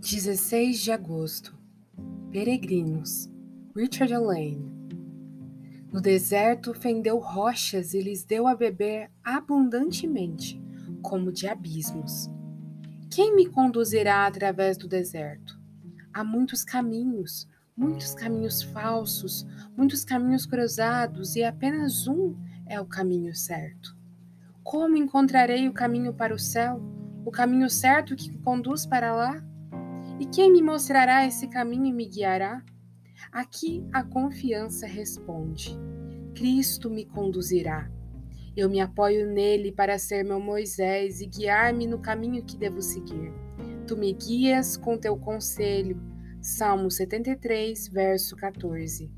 16 de agosto. Peregrinos. Richard Lane. No deserto fendeu rochas e lhes deu a beber abundantemente, como de abismos. Quem me conduzirá através do deserto? Há muitos caminhos, muitos caminhos falsos, muitos caminhos cruzados e apenas um é o caminho certo. Como encontrarei o caminho para o céu, o caminho certo que conduz para lá? E quem me mostrará esse caminho e me guiará? Aqui a confiança responde: Cristo me conduzirá. Eu me apoio nele para ser meu Moisés e guiar-me no caminho que devo seguir. Tu me guias com teu conselho. Salmo 73, verso 14.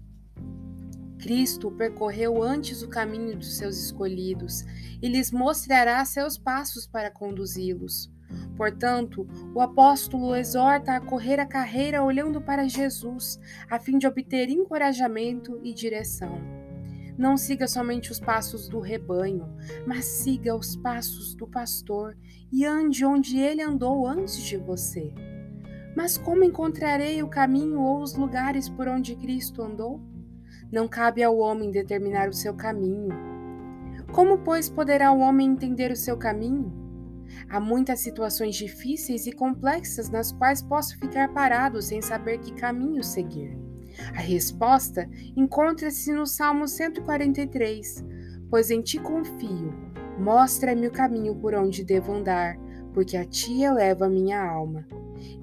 Cristo percorreu antes o caminho dos seus escolhidos e lhes mostrará seus passos para conduzi-los. Portanto, o apóstolo exorta a correr a carreira olhando para Jesus, a fim de obter encorajamento e direção. Não siga somente os passos do rebanho, mas siga os passos do pastor e ande onde ele andou antes de você. Mas como encontrarei o caminho ou os lugares por onde Cristo andou? Não cabe ao homem determinar o seu caminho. Como, pois, poderá o homem entender o seu caminho? Há muitas situações difíceis e complexas nas quais posso ficar parado sem saber que caminho seguir. A resposta encontra-se no Salmo 143, pois em ti confio. Mostra-me o caminho por onde devo andar, porque a ti eleva a minha alma.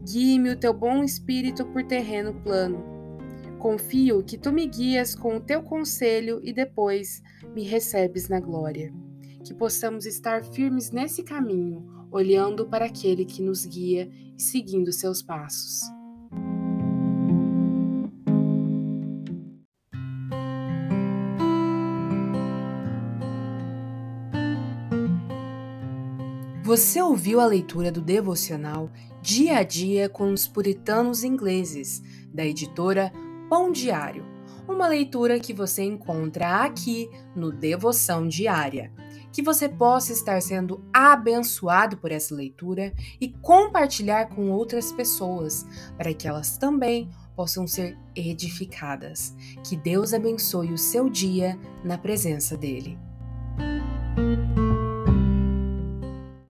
Guie-me o teu bom espírito por terreno plano. Confio que tu me guias com o teu conselho e depois me recebes na glória que possamos estar firmes nesse caminho, olhando para aquele que nos guia e seguindo seus passos. Você ouviu a leitura do devocional Dia a Dia com os Puritanos Ingleses, da editora Pão Diário, uma leitura que você encontra aqui no Devoção Diária que você possa estar sendo abençoado por essa leitura e compartilhar com outras pessoas, para que elas também possam ser edificadas. Que Deus abençoe o seu dia na presença dEle.